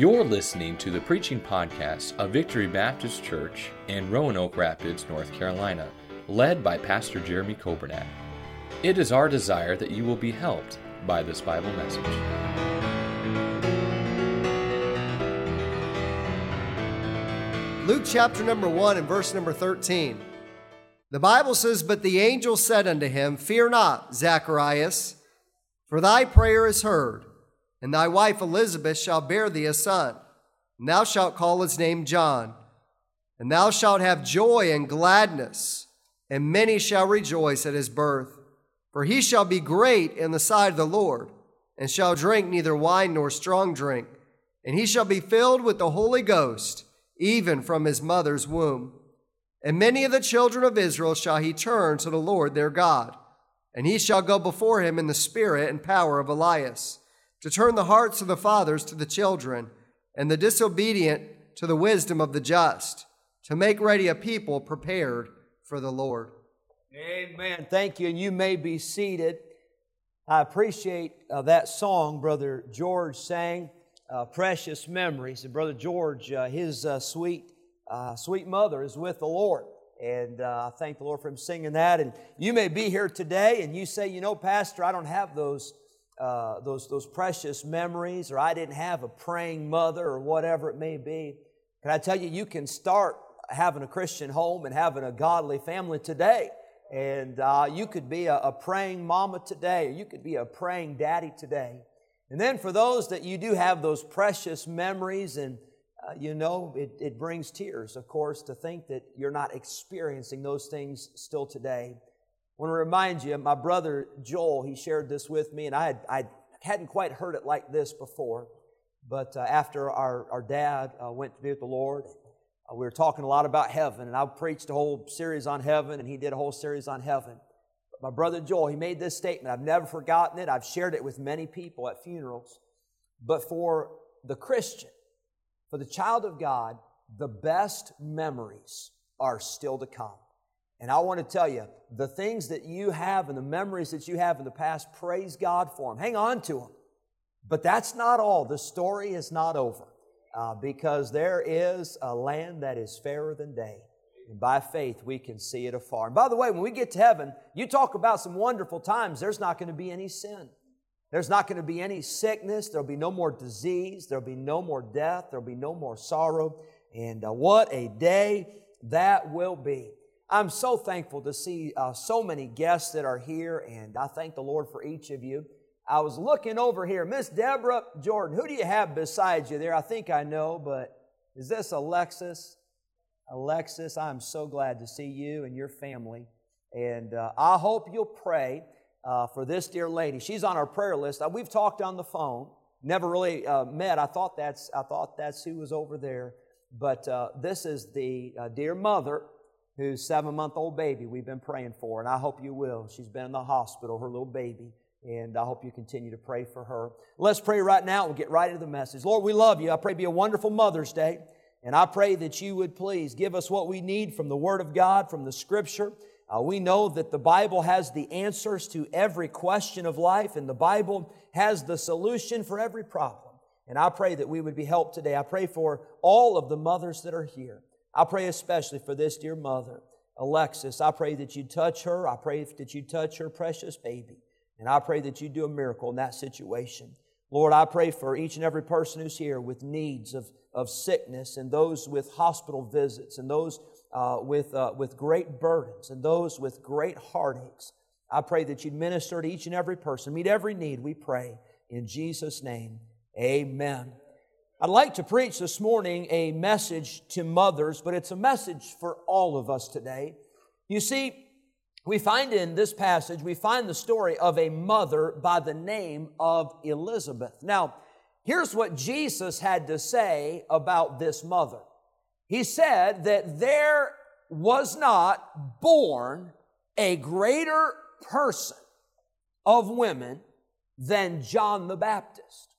You're listening to the preaching podcast of Victory Baptist Church in Roanoke Rapids, North Carolina, led by Pastor Jeremy Coburnack. It is our desire that you will be helped by this Bible message. Luke chapter number 1 and verse number 13. The Bible says, But the angel said unto him, Fear not, Zacharias, for thy prayer is heard, and thy wife Elizabeth shall bear thee a son, and thou shalt call his name John. And thou shalt have joy and gladness, and many shall rejoice at his birth. For he shall be great in the sight of the Lord, and shall drink neither wine nor strong drink, and he shall be filled with the Holy Ghost, even from his mother's womb. And many of the children of Israel shall he turn to the Lord their God, and he shall go before him in the spirit and power of Elias, to turn the hearts of the fathers to the children, and the disobedient to the wisdom of the just, to make ready a people prepared for the Lord. Amen. Thank you. And you may be seated. I appreciate uh, that song Brother George sang, uh, Precious Memories. And Brother George, uh, his uh, sweet, uh, sweet mother is with the Lord. And uh, I thank the Lord for him singing that. And you may be here today and you say, you know, Pastor, I don't have those, those, those precious memories, or I didn't have a praying mother, or whatever it may be. Can I tell you, you can start having a Christian home and having a godly family today. And uh, you could be a, a praying mama today, or you could be a praying daddy today. And then for those that you do have those precious memories, and uh, you know, it, it brings tears, of course, to think that you're not experiencing those things still today. Want to remind you, my brother Joel, he shared this with me, and I, had, I hadn't quite heard it like this before. But uh, after our, our dad uh, went to be with the Lord, uh, we were talking a lot about heaven, and I preached a whole series on heaven, and he did a whole series on heaven. But my brother Joel, he made this statement. I've never forgotten it. I've shared it with many people at funerals. But for the Christian, for the child of God, the best memories are still to come. And I want to tell you, the things that you have and the memories that you have in the past, praise God for them. Hang on to them. But that's not all. The story is not over uh, because there is a land that is fairer than day. And by faith, we can see it afar. And by the way, when we get to heaven, you talk about some wonderful times. There's not going to be any sin. There's not going to be any sickness. There'll be no more disease. There'll be no more death. There'll be no more sorrow. And uh, what a day that will be. I'm so thankful to see uh, so many guests that are here, and I thank the Lord for each of you. I was looking over here. Miss Deborah Jordan, who do you have beside you there? I think I know, but is this Alexis? Alexis, I'm so glad to see you and your family. And uh, I hope you'll pray uh, for this dear lady. She's on our prayer list. Uh, we've talked on the phone, never really uh, met. I thought that's I thought that's who was over there. But uh, this is the dear mother whose seven month old baby we've been praying for, and I hope you will. She's been in the hospital, her little baby. And I hope you continue to pray for her. Let's pray right now. We'll get right into the message. Lord, we love you. I pray be a wonderful Mother's Day. And I pray that you would please give us what we need from the Word of God, from the Scripture. Uh, we know that the Bible has the answers to every question of life, and the Bible has the solution for every problem. And I pray that we would be helped today. I pray for all of the mothers that are here. I pray especially for this dear mother, Alexis. I pray that you touch her. I pray that you touch her precious baby. And I pray that you do a miracle in that situation. Lord, I pray for each and every person who's here with needs of, of sickness and those with hospital visits and those uh, with, uh, with great burdens and those with great heartaches. I pray that you'd minister to each and every person, meet every need, we pray. In Jesus' name, amen. I'd like to preach this morning a message to mothers, but it's a message for all of us today. You see, we find in this passage, we find the story of a mother by the name of Elizabeth. Now, here's what Jesus had to say about this mother. He said that there was not born a greater person of women than John the Baptist.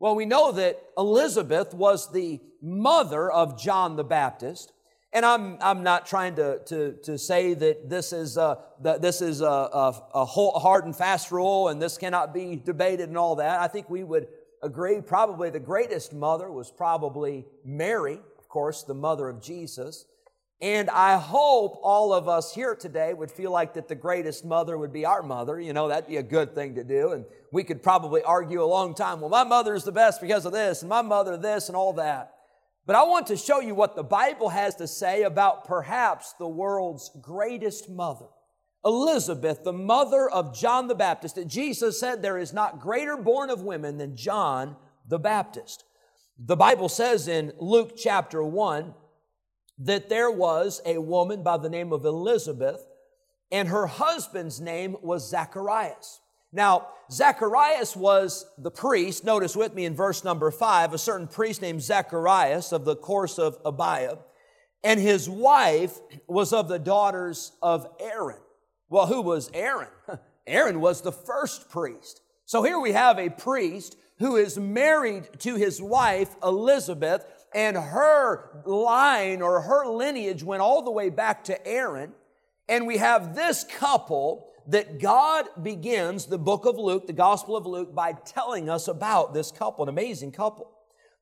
Well, we know that Elizabeth was the mother of John the Baptist. And I'm, I'm not trying to, to, to say that this is, a, that this is a, a, a hard and fast rule and this cannot be debated and all that. I think we would agree probably the greatest mother was probably Mary, of course, the mother of Jesus. And I hope all of us here today would feel like that the greatest mother would be our mother. You know, that'd be a good thing to do. And we could probably argue a long time, well, my mother is the best because of this, and my mother this, and all that. But I want to show you what the Bible has to say about perhaps the world's greatest mother. Elizabeth, the mother of John the Baptist, that Jesus said there is not greater born of women than John the Baptist. The Bible says in Luke chapter 1, that there was a woman by the name of Elizabeth, and her husband's name was Zacharias. Now, Zacharias was the priest. Notice with me in verse number five, a certain priest named Zacharias of the course of Abia, and his wife was of the daughters of Aaron. Well, who was Aaron? Aaron was the first priest. So here we have a priest who is married to his wife, Elizabeth, and her line or her lineage went all the way back to Aaron. And we have this couple that God begins the book of Luke, the Gospel of Luke, by telling us about this couple, an amazing couple.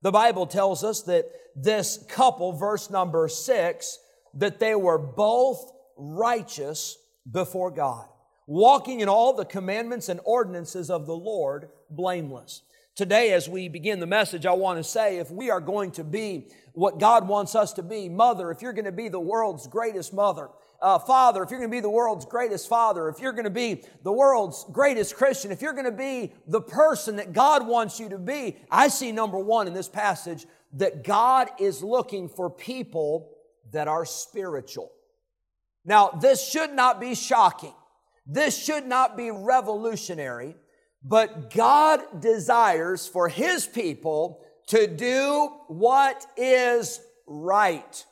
The Bible tells us that this couple, verse number six, that they were both righteous before God, walking in all the commandments and ordinances of the Lord blameless. Today, as we begin the message, I want to say if we are going to be what God wants us to be, mother, if you're going to be the world's greatest mother, uh, father, if you're going to be the world's greatest father, if you're going to be the world's greatest Christian, if you're going to be the person that God wants you to be, I see number one in this passage that God is looking for people that are spiritual. Now, this should not be shocking. This should not be revolutionary. But God desires for His people to do what is right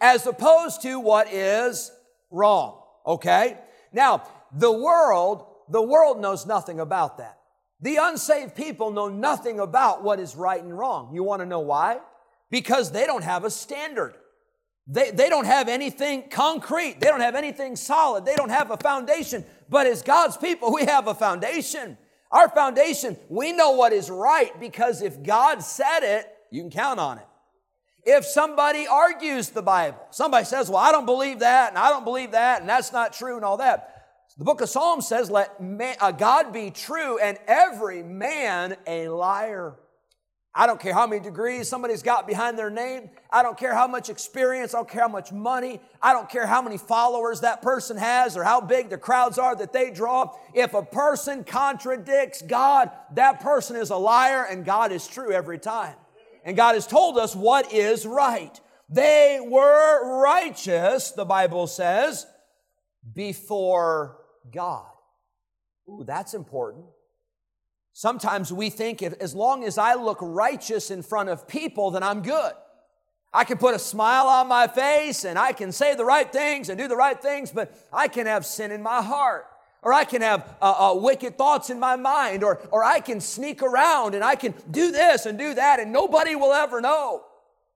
as opposed to what is wrong. Okay? Now, the world, the world knows nothing about that. The unsaved people know nothing about what is right and wrong. You want to know why? Because they don't have a standard. They, they don't have anything concrete. They don't have anything solid. They don't have a foundation. But as God's people, we have a foundation. Our foundation, we know what is right because if God said it, you can count on it. If somebody argues the Bible, somebody says, Well, I don't believe that, and I don't believe that, and that's not true, and all that. The book of Psalms says, Let man, uh, God be true, and every man a liar. I don't care how many degrees somebody's got behind their name. I don't care how much experience. I don't care how much money. I don't care how many followers that person has or how big the crowds are that they draw. If a person contradicts God, that person is a liar and God is true every time. And God has told us what is right. They were righteous, the Bible says, before God. Ooh, that's important. Sometimes we think if, as long as I look righteous in front of people, then I'm good. I can put a smile on my face and I can say the right things and do the right things, but I can have sin in my heart. Or I can have uh, uh, wicked thoughts in my mind, or, or I can sneak around and I can do this and do that, and nobody will ever know.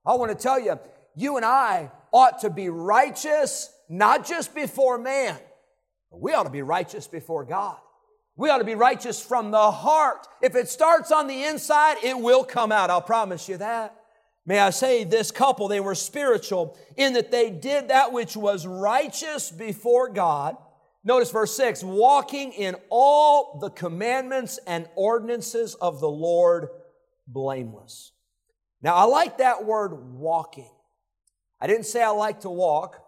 I want to tell you, you and I ought to be righteous, not just before man, but we ought to be righteous before God. We ought to be righteous from the heart. If it starts on the inside, it will come out. I'll promise you that. May I say, this couple, they were spiritual in that they did that which was righteous before God. Notice verse 6 walking in all the commandments and ordinances of the Lord blameless. Now, I like that word walking. I didn't say I like to walk.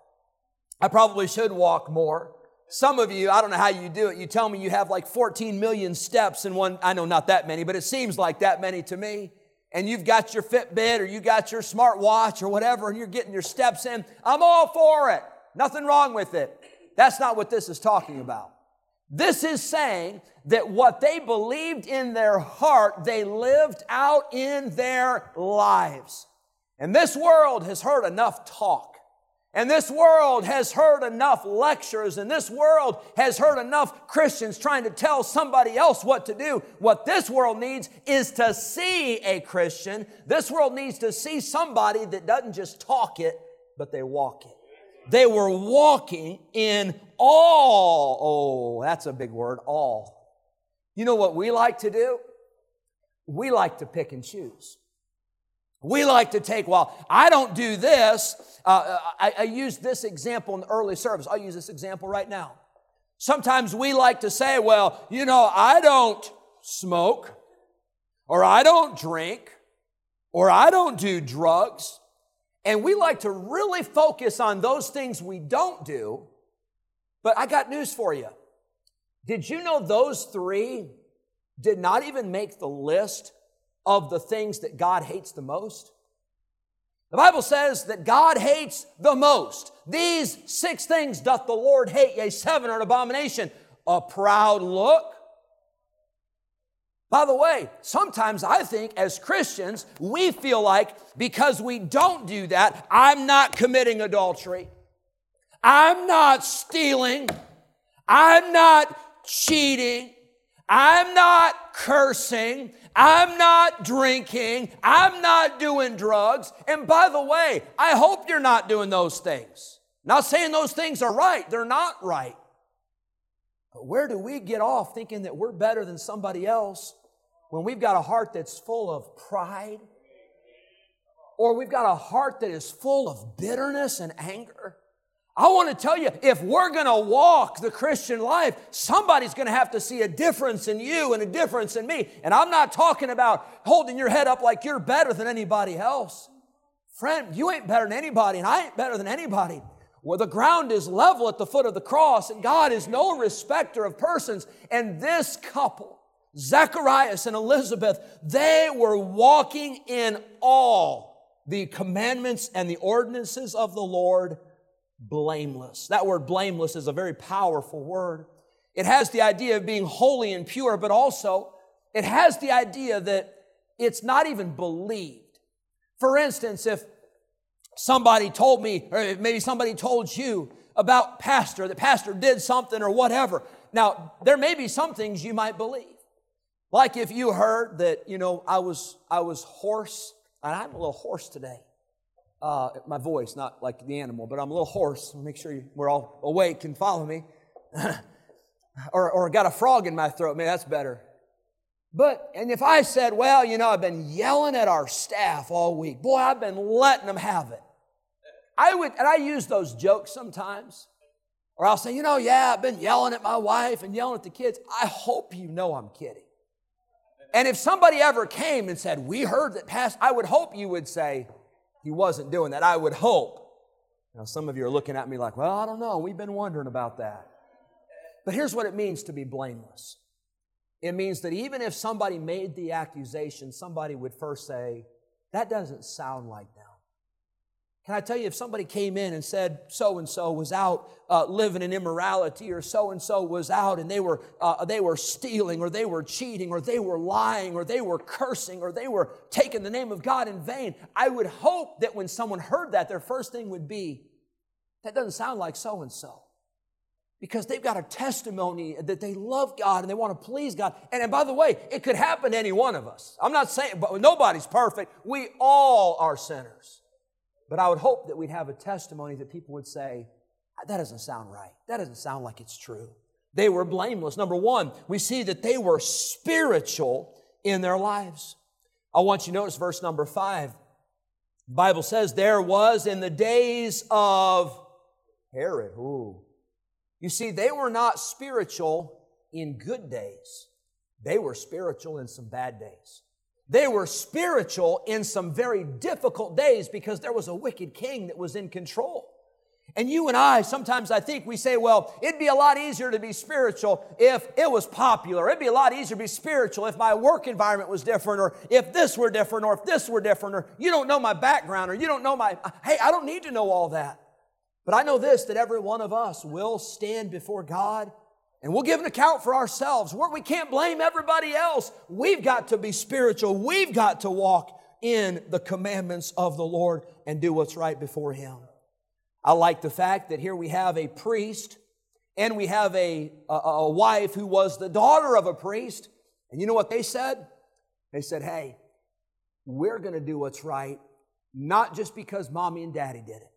I probably should walk more. Some of you, I don't know how you do it. You tell me you have like 14 million steps in one. I know not that many, but it seems like that many to me. And you've got your Fitbit or you got your smartwatch or whatever, and you're getting your steps in. I'm all for it. Nothing wrong with it. That's not what this is talking about. This is saying that what they believed in their heart, they lived out in their lives. And this world has heard enough talk. And this world has heard enough lectures, and this world has heard enough Christians trying to tell somebody else what to do. What this world needs is to see a Christian. This world needs to see somebody that doesn't just talk it, but they walk it. They were walking in all, oh, that's a big word, all. You know what we like to do? we like to pick and choose. We like to take, well, I don't do this. Uh, uh, I, I used this example in the early service. I'll use this example right now. Sometimes we like to say, well, you know, I don't smoke, or I don't drink, or I don't do drugs. And we like to really focus on those things we don't do. But I got news for you. Did you know those three did not even make the list of the things that God hates the most? The Bible says that God hates the most. These six things doth the Lord hate, yea, seven are an abomination. A proud look. By the way, sometimes I think as Christians, we feel like because we don't do that, I'm not committing adultery. I'm not stealing. I'm not cheating. I'm not cursing. I'm not drinking. I'm not doing drugs. And by the way, I hope you're not doing those things. Not saying those things are right, they're not right. But where do we get off thinking that we're better than somebody else when we've got a heart that's full of pride? Or we've got a heart that is full of bitterness and anger? I want to tell you, if we're going to walk the Christian life, somebody's going to have to see a difference in you and a difference in me. And I'm not talking about holding your head up like you're better than anybody else. Friend, you ain't better than anybody, and I ain't better than anybody. Well, the ground is level at the foot of the cross, and God is no respecter of persons. And this couple, Zacharias and Elizabeth, they were walking in all the commandments and the ordinances of the Lord blameless. That word blameless is a very powerful word. It has the idea of being holy and pure, but also it has the idea that it's not even believed. For instance, if somebody told me, or maybe somebody told you about pastor, that pastor did something or whatever. Now, there may be some things you might believe. Like if you heard that, you know, I was I was hoarse, and I'm a little hoarse today uh, my voice, not like the animal, but I'm a little hoarse. Make sure you, we're all awake and follow me. or, or got a frog in my throat. Maybe that's better. But, and if I said, well, you know, I've been yelling at our staff all week, boy, I've been letting them have it. I would, and I use those jokes sometimes. Or I'll say, you know, yeah, I've been yelling at my wife and yelling at the kids. I hope you know I'm kidding. And if somebody ever came and said, we heard that past, I would hope you would say, he wasn't doing that. I would hope. Now, some of you are looking at me like, well, I don't know. We've been wondering about that. But here's what it means to be blameless it means that even if somebody made the accusation, somebody would first say, that doesn't sound like them. Can I tell you, if somebody came in and said so and so was out uh, living in immorality, or so and so was out and they were uh, they were stealing, or they were cheating, or they were lying, or they were cursing, or they were taking the name of God in vain, I would hope that when someone heard that, their first thing would be, "That doesn't sound like so and so," because they've got a testimony that they love God and they want to please God. And, and by the way, it could happen to any one of us. I'm not saying, but nobody's perfect. We all are sinners. But I would hope that we'd have a testimony that people would say, that doesn't sound right. That doesn't sound like it's true. They were blameless. Number one, we see that they were spiritual in their lives. I want you to notice verse number five. The Bible says, There was in the days of Herod. Ooh. You see, they were not spiritual in good days, they were spiritual in some bad days. They were spiritual in some very difficult days because there was a wicked king that was in control. And you and I, sometimes I think we say, well, it'd be a lot easier to be spiritual if it was popular. It'd be a lot easier to be spiritual if my work environment was different, or if this were different, or if this were different, or you don't know my background, or you don't know my. Hey, I don't need to know all that. But I know this that every one of us will stand before God and we'll give an account for ourselves. Where we can't blame everybody else. We've got to be spiritual. We've got to walk in the commandments of the Lord and do what's right before Him. I like the fact that here we have a priest and we have a, a, a wife who was the daughter of a priest. And you know what they said? They said, hey, we're going to do what's right, not just because mommy and daddy did it.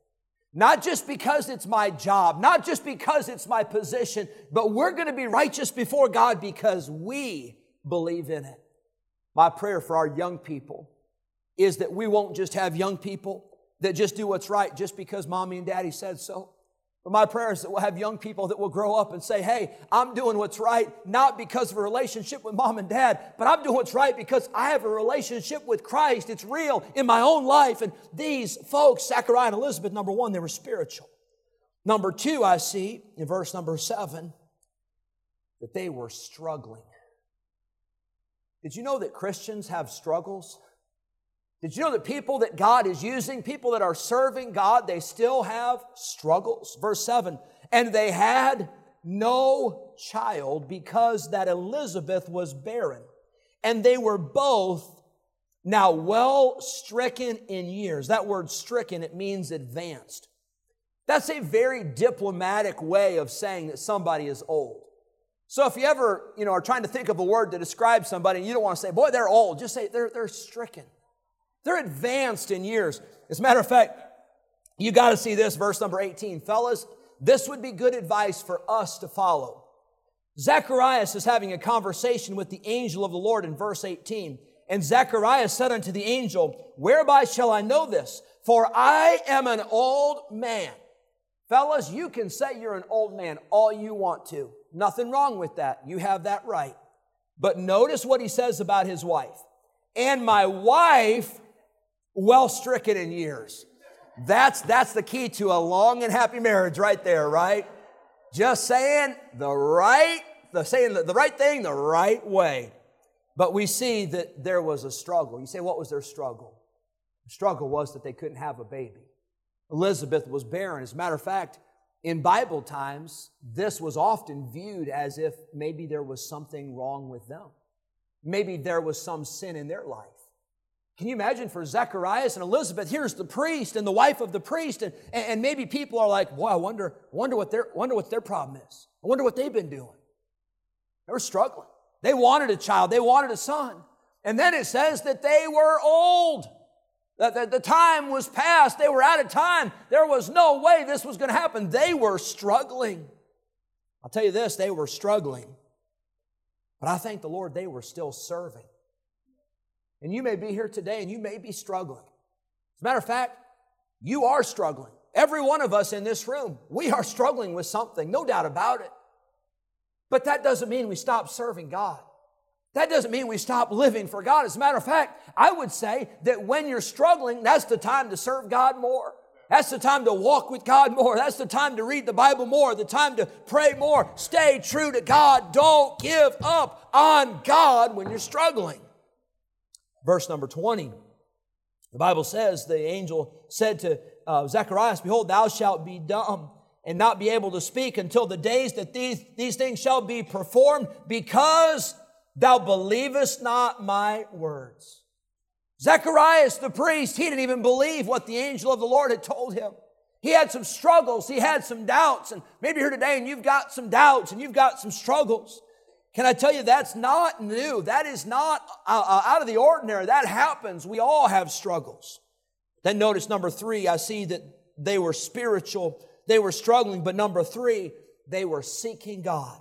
Not just because it's my job, not just because it's my position, but we're going to be righteous before God because we believe in it. My prayer for our young people is that we won't just have young people that just do what's right just because mommy and daddy said so. But my prayer is that we'll have young people that will grow up and say, hey, I'm doing what's right, not because of a relationship with mom and dad, but I'm doing what's right because I have a relationship with Christ. It's real in my own life. And these folks, Zachariah and Elizabeth, number one, they were spiritual. Number two, I see in verse number seven that they were struggling. Did you know that Christians have struggles? Did you know that people that God is using, people that are serving God, they still have struggles? Verse 7 And they had no child because that Elizabeth was barren. And they were both now well stricken in years. That word stricken, it means advanced. That's a very diplomatic way of saying that somebody is old. So if you ever, you know, are trying to think of a word to describe somebody and you don't want to say, boy, they're old, just say they're, they're stricken. They're advanced in years. As a matter of fact, you got to see this, verse number 18. Fellas, this would be good advice for us to follow. Zacharias is having a conversation with the angel of the Lord in verse 18. And Zacharias said unto the angel, Whereby shall I know this? For I am an old man. Fellas, you can say you're an old man all you want to. Nothing wrong with that. You have that right. But notice what he says about his wife. And my wife well stricken in years. That's, that's the key to a long and happy marriage right there, right? Just saying the right, the saying the, the right thing the right way. But we see that there was a struggle. You say, what was their struggle? The struggle was that they couldn't have a baby. Elizabeth was barren. As a matter of fact, in Bible times, this was often viewed as if maybe there was something wrong with them. Maybe there was some sin in their life. Can you imagine for Zacharias and Elizabeth? Here's the priest and the wife of the priest, and, and maybe people are like, "Boy, I wonder, wonder what their wonder what their problem is. I wonder what they've been doing." They were struggling. They wanted a child. They wanted a son, and then it says that they were old. That the, the time was past. They were out of time. There was no way this was going to happen. They were struggling. I'll tell you this: they were struggling, but I thank the Lord they were still serving. And you may be here today and you may be struggling. As a matter of fact, you are struggling. Every one of us in this room, we are struggling with something, no doubt about it. But that doesn't mean we stop serving God. That doesn't mean we stop living for God. As a matter of fact, I would say that when you're struggling, that's the time to serve God more. That's the time to walk with God more. That's the time to read the Bible more, the time to pray more. Stay true to God. Don't give up on God when you're struggling verse number 20. The Bible says, the angel said to uh, Zacharias, Behold, thou shalt be dumb and not be able to speak until the days that these, these things shall be performed, because thou believest not my words. Zacharias, the priest, he didn't even believe what the angel of the Lord had told him. He had some struggles, he had some doubts, and maybe here today and you've got some doubts and you've got some struggles. Can I tell you that's not new? That is not uh, uh, out of the ordinary. That happens. We all have struggles. Then notice number three, I see that they were spiritual, they were struggling, but number three, they were seeking God.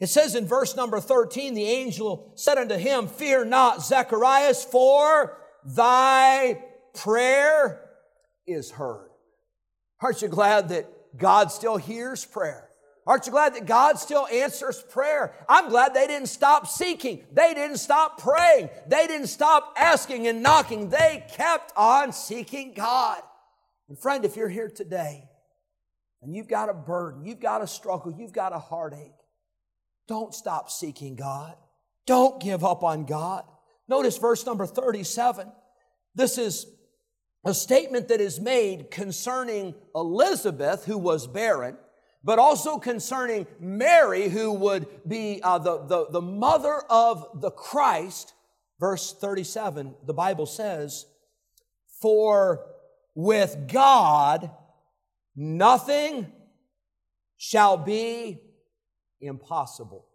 It says in verse number 13, the angel said unto him, Fear not, Zacharias, for thy prayer is heard. Aren't you glad that God still hears prayer? Aren't you glad that God still answers prayer? I'm glad they didn't stop seeking. They didn't stop praying. They didn't stop asking and knocking. They kept on seeking God. And friend, if you're here today and you've got a burden, you've got a struggle, you've got a heartache, don't stop seeking God. Don't give up on God. Notice verse number 37. This is a statement that is made concerning Elizabeth, who was barren but also concerning Mary, who would be uh, the, the, the mother of the Christ. Verse 37, the Bible says, For with God nothing shall be impossible.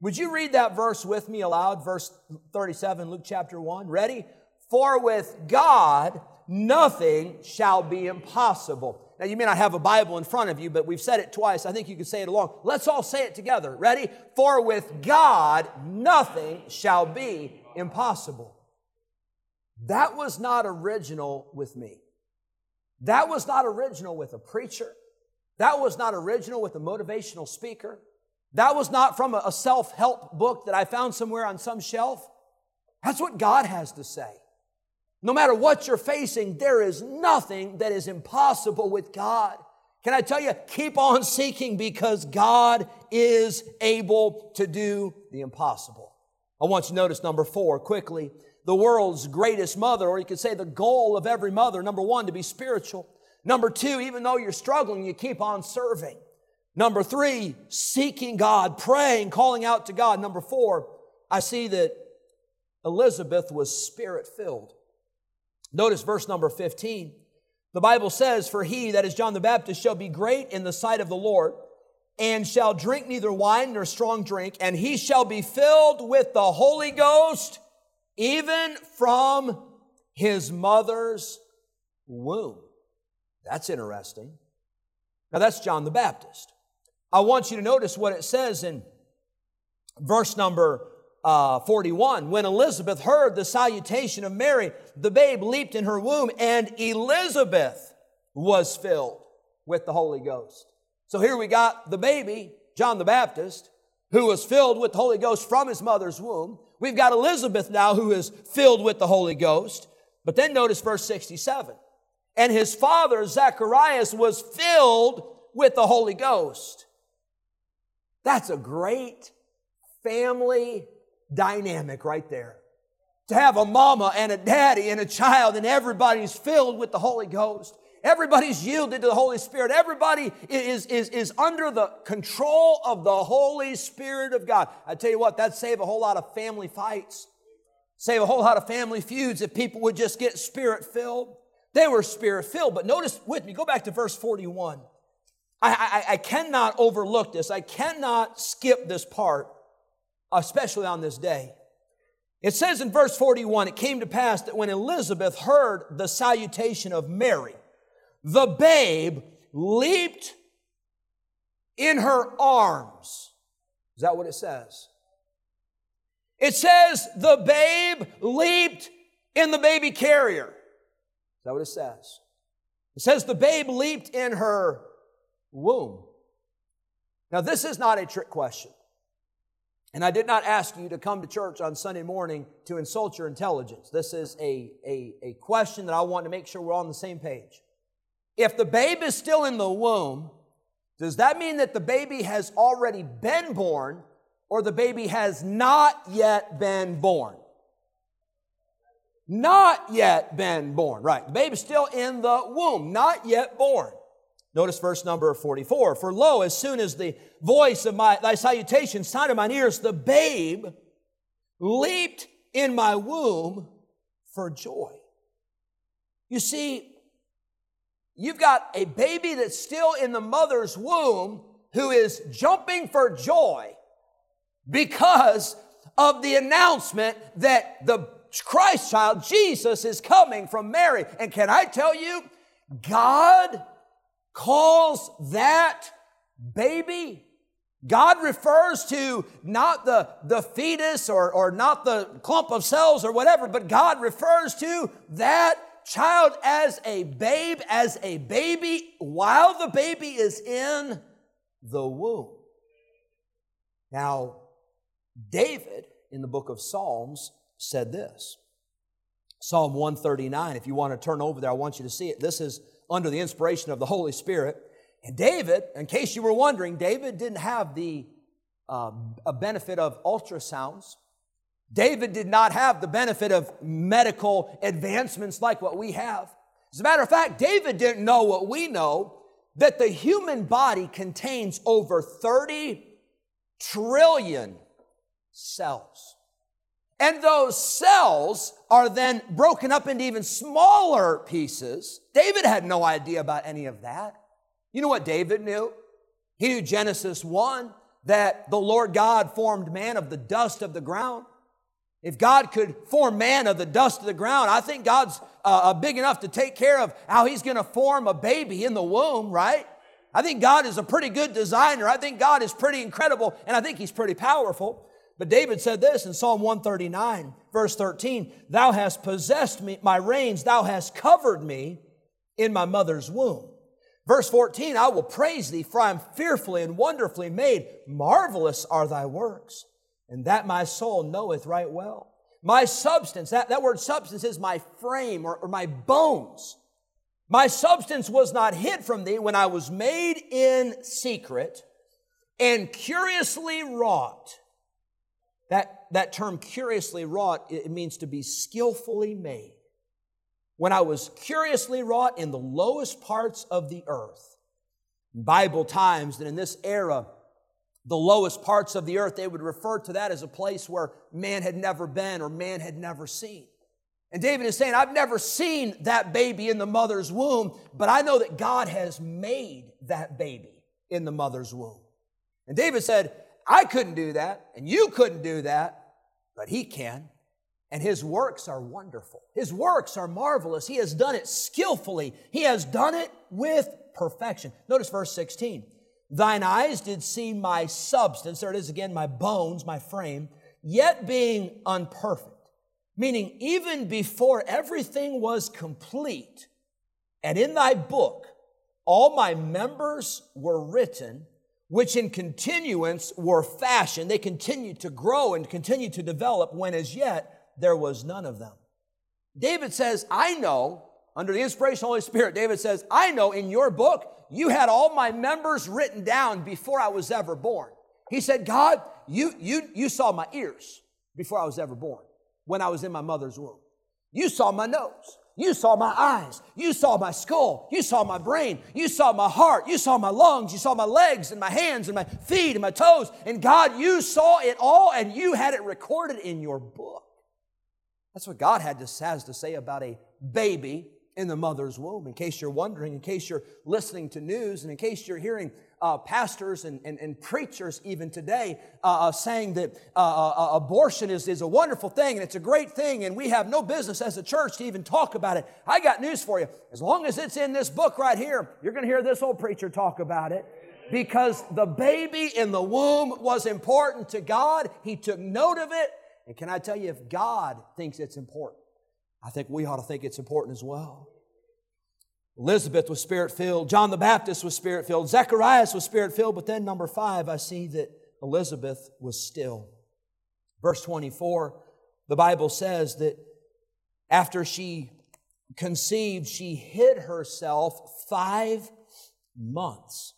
Would you read that verse with me aloud? Verse 37, Luke chapter 1. Ready? For with God nothing shall be impossible. Now, you may not have a Bible in front of you, but we've said it twice. I think you can say it along. Let's all say it together. Ready? For with God nothing shall be impossible. That was not original with me. That was not original with a preacher. That was not original with a motivational speaker. That was not from a self help book that I found somewhere on some shelf. That's what God has to say. No matter what you're facing, there is nothing that is impossible with God. Can I tell you, keep on seeking because God is able to do the impossible. I want you to notice number four quickly. The world's greatest mother, or you could say the goal of every mother, number one, to be spiritual. Number two, even though you're struggling, you keep on serving. Number three, seeking God, praying, calling out to God. Number four, I see that Elizabeth was spirit filled. Notice verse number 15. The Bible says, For he, that is John the Baptist, shall be great in the sight of the Lord, and shall drink neither wine nor strong drink, and he shall be filled with the Holy Ghost, even from his mother's womb. That's interesting. Now, that's John the Baptist. I want you to notice what it says in verse number uh, 41. When Elizabeth heard the salutation of Mary, the babe leaped in her womb, and Elizabeth was filled with the Holy Ghost. So here we got the baby, John the Baptist, who was filled with the Holy Ghost from his mother's womb. We've got Elizabeth now who is filled with the Holy Ghost. But then notice verse 67. And his father, Zacharias, was filled with the Holy Ghost. That's a great family dynamic right there. To have a mama and a daddy and a child and everybody's filled with the Holy Ghost. Everybody's yielded to the Holy Spirit. Everybody is, is, is under the control of the Holy Spirit of God. I tell you what, that'd save a whole lot of family fights, save a whole lot of family feuds if people would just get spirit filled. They were spirit filled. But notice with me, go back to verse 41. I, I, I cannot overlook this. I cannot skip this part especially on this day. It says in verse 41 it came to pass that when Elizabeth heard the salutation of Mary, the babe leaped in her arms. Is that what it says? It says the babe leaped in the baby carrier. Is that what it says? It says the babe leaped in her womb. Now, this is not a trick question. And I did not ask you to come to church on Sunday morning to insult your intelligence. This is a, a, a question that I want to make sure we're on the same page. If the babe is still in the womb, does that mean that the baby has already been born or the baby has not yet been born? Not yet been born. Right. The baby's still in the womb, not yet born. Notice verse number 44. For lo, as soon as the voice of my, thy salutation sounded my ears, the babe leaped in my womb for joy. You see, you've got a baby that's still in the mother's womb who is jumping for joy because of the announcement that the Christ child, Jesus, is coming from Mary. And can I tell you, God calls that baby. God refers to not the, the fetus or, or not the clump of cells or whatever, but God refers to that child as a babe, as a baby, while the baby is in the womb. Now, David in the book of Psalms said this Psalm 139. If you want to turn over there, I want you to see it. This is under the inspiration of the Holy Spirit. And David, in case you were wondering, David didn't have the uh, a benefit of ultrasounds. David did not have the benefit of medical advancements like what we have. As a matter of fact, David didn't know what we know that the human body contains over 30 trillion cells. And those cells are then broken up into even smaller pieces. David had no idea about any of that. You know what David knew? He knew Genesis 1 that the Lord God formed man of the dust of the ground. If God could form man of the dust of the ground, I think God's uh, uh big enough to take care of how He's going to form a baby in the womb, right? I think God is a pretty good designer. I think God is pretty incredible, and I think He's pretty powerful. But David said this in Psalm 139, verse 13 Thou hast possessed me, my reins, thou hast covered me in my mother's womb. Verse 14, I will praise thee, for I am fearfully and wonderfully made. Marvelous are thy works, and that my soul knoweth right well. My substance, that, that word substance is my frame or, or my bones. My substance was not hid from thee when I was made in secret and curiously wrought. That, that term curiously wrought, it means to be skillfully made. When I was curiously wrought in the lowest parts of the earth. Bible times that in this era, the lowest parts of the earth, they would refer to that as a place where man had never been or man had never seen. And David is saying, I've never seen that baby in the mother's womb, but I know that God has made that baby in the mother's womb. And David said, I couldn't do that, and you couldn't do that, but he can. And his works are wonderful. His works are marvelous. He has done it skillfully. He has done it with perfection. Notice verse 16. Thine eyes did see my substance, there it is again, my bones, my frame, yet being unperfect. Meaning, even before everything was complete, and in thy book, all my members were written, which in continuance were fashioned. They continued to grow and continue to develop when as yet there was none of them. David says, I know, under the inspiration of the Holy Spirit, David says, I know in your book you had all my members written down before I was ever born. He said, God, you, you, you saw my ears before I was ever born, when I was in my mother's womb. You saw my nose. You saw my eyes. You saw my skull. You saw my brain. You saw my heart. You saw my lungs. You saw my legs and my hands and my feet and my toes. And God, you saw it all and you had it recorded in your book. That's what God had to, has to say about a baby in the mother's womb. In case you're wondering, in case you're listening to news, and in case you're hearing uh, pastors and, and, and, preachers even today uh, uh, saying that uh, uh, uh, abortion is, is a wonderful thing and it's a great thing, and we have no business as a church to even talk about it. I got news for you. As long as it's in this book right here, you're going to hear this old preacher talk about it. Because the baby in the womb was important to God. He took note of it. And can I tell you, if God thinks it's important, I think we ought to think it's important as well. Elizabeth was spirit filled. John the Baptist was spirit filled. Zacharias was spirit filled. But then, number five, I see that Elizabeth was still. Verse 24, the Bible says that after she conceived, she hid herself five months.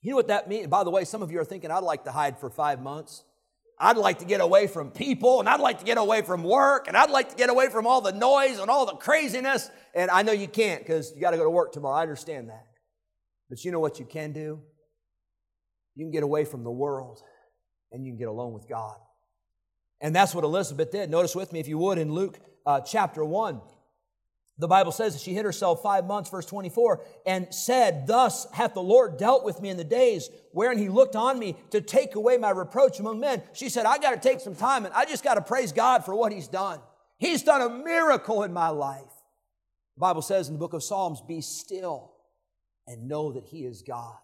You know what that means? By the way, some of you are thinking, I'd like to hide for five months. I'd like to get away from people and I'd like to get away from work and I'd like to get away from all the noise and all the craziness. And I know you can't because you got to go to work tomorrow. I understand that. But you know what you can do? You can get away from the world and you can get alone with God. And that's what Elizabeth did. Notice with me, if you would, in Luke uh, chapter 1. The Bible says that she hid herself five months, verse 24, and said, Thus hath the Lord dealt with me in the days wherein he looked on me to take away my reproach among men. She said, I got to take some time and I just got to praise God for what he's done. He's done a miracle in my life. The Bible says in the book of Psalms, Be still and know that he is God.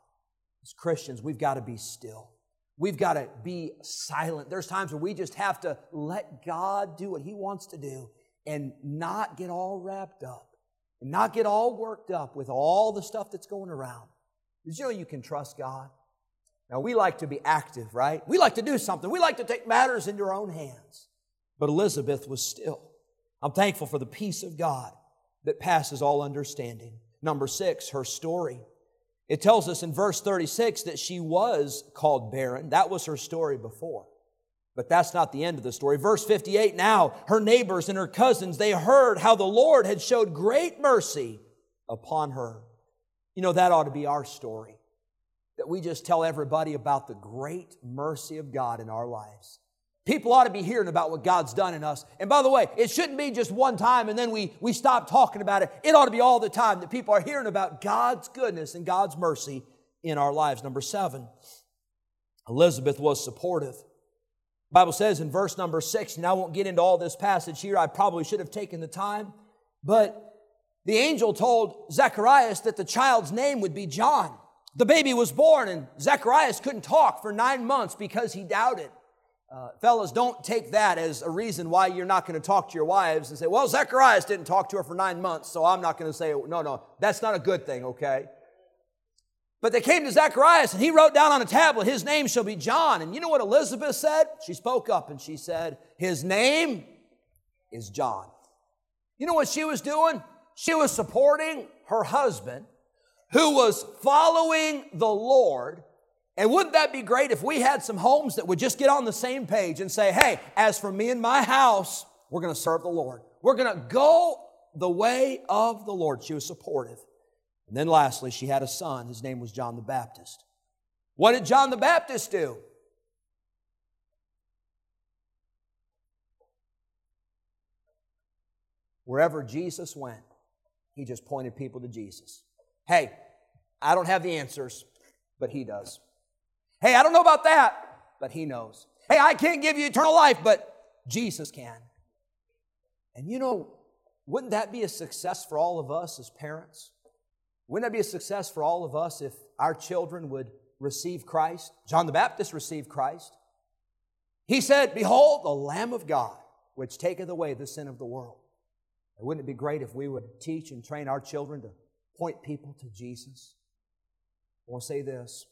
As Christians, we've got to be still. We've got to be silent. There's times where we just have to let God do what he wants to do and not get all wrapped up and not get all worked up with all the stuff that's going around. You know you can trust God? Now, we like to be active, right? We like to do something. We like to take matters into our own hands. But Elizabeth was still. I'm thankful for the peace of God that passes all understanding. Number six, her story. It tells us in verse 36 that she was called barren. That was her story before. But that's not the end of the story. Verse 58 now, her neighbors and her cousins, they heard how the Lord had showed great mercy upon her. You know, that ought to be our story. That we just tell everybody about the great mercy of God in our lives. People ought to be hearing about what God's done in us. And by the way, it shouldn't be just one time and then we, we stop talking about it. It ought to be all the time that people are hearing about God's goodness and God's mercy in our lives. Number seven, Elizabeth was supportive. Bible says in verse number six, and I won't get into all this passage here, I probably should have taken the time, but the angel told Zacharias that the child's name would be John. The baby was born, and Zacharias couldn't talk for nine months because he doubted. Uh, fellas, don't take that as a reason why you're not going to talk to your wives and say, well, Zacharias didn't talk to her for nine months, so I'm not going to say, no, no, that's not a good thing, okay? But they came to Zacharias and he wrote down on a tablet, his name shall be John. And you know what Elizabeth said? She spoke up and she said, his name is John. You know what she was doing? She was supporting her husband who was following the Lord and wouldn't that be great if we had some homes that would just get on the same page and say, hey, as for me and my house, we're going to serve the Lord. We're going to go the way of the Lord. She was supportive. And then lastly, she had a son. His name was John the Baptist. What did John the Baptist do? Wherever Jesus went, he just pointed people to Jesus. Hey, I don't have the answers, but he does. Hey, I don't know about that, but He knows. Hey, I can't give you eternal life, but Jesus can. And you know, wouldn't that be a success for all of us as parents? Wouldn't that be a success for all of us if our children would receive Christ? John the Baptist received Christ. He said, Behold, the Lamb of God, which taketh away the sin of the world. And wouldn't it be great if we would teach and train our children to point people to Jesus? I want to say this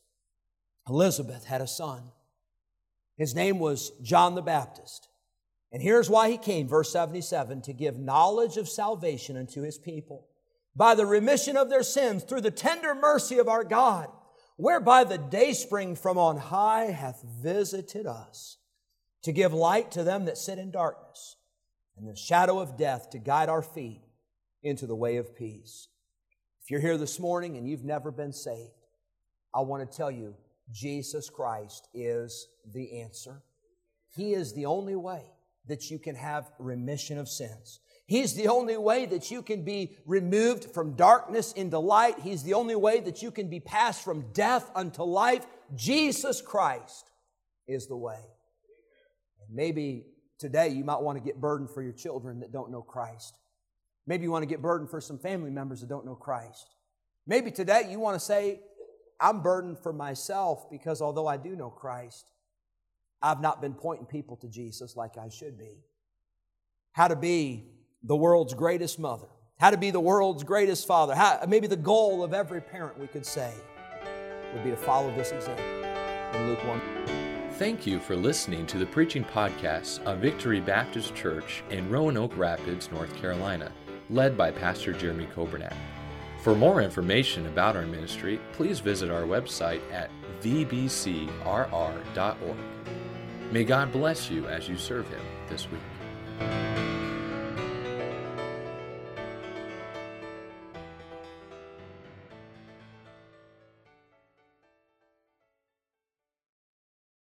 Elizabeth had a son. His name was John the Baptist. And here's why he came, verse 77 to give knowledge of salvation unto his people by the remission of their sins through the tender mercy of our God, whereby the dayspring from on high hath visited us to give light to them that sit in darkness and the shadow of death to guide our feet into the way of peace. If you're here this morning and you've never been saved, I want to tell you Jesus Christ is the answer. He is the only way that you can have remission of sins. He's the only way that you can be removed from darkness into light. He's the only way that you can be passed from death unto life. Jesus Christ is the way. Maybe today you might want to get burdened for your children that don't know Christ. Maybe you want to get burdened for some family members that don't know Christ. Maybe today you want to say, I'm burdened for myself because although I do know Christ, I've not been pointing people to Jesus like I should be. How to be the world's greatest mother, how to be the world's greatest father, how, maybe the goal of every parent, we could say, would be to follow this example in Luke 1. Thank you for listening to the preaching podcast of Victory Baptist Church in Roanoke Rapids, North Carolina, led by Pastor Jeremy Coburnett. For more information about our ministry, please visit our website at vbcrr.org. May God bless you as you serve Him this week.